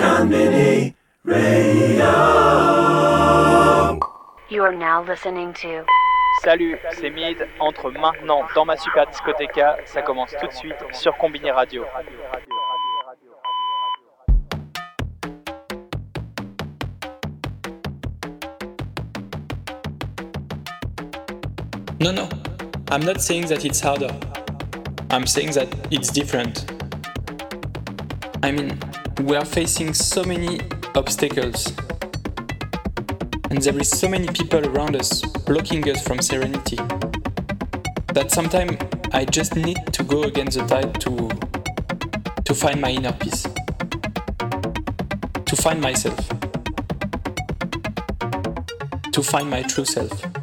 Radio. You are now listening to Salut, c'est Mid. Entre maintenant dans ma super discothéca, ça commence tout de suite sur Combini Radio. No, no. I'm not saying that it's harder. I'm saying that it's different. I mean, we are facing so many obstacles. And there is so many people around us blocking us from serenity. That sometimes I just need to go against the tide to to find my inner peace. To find myself. To find my true self.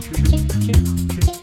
kiss, kiss, kiss.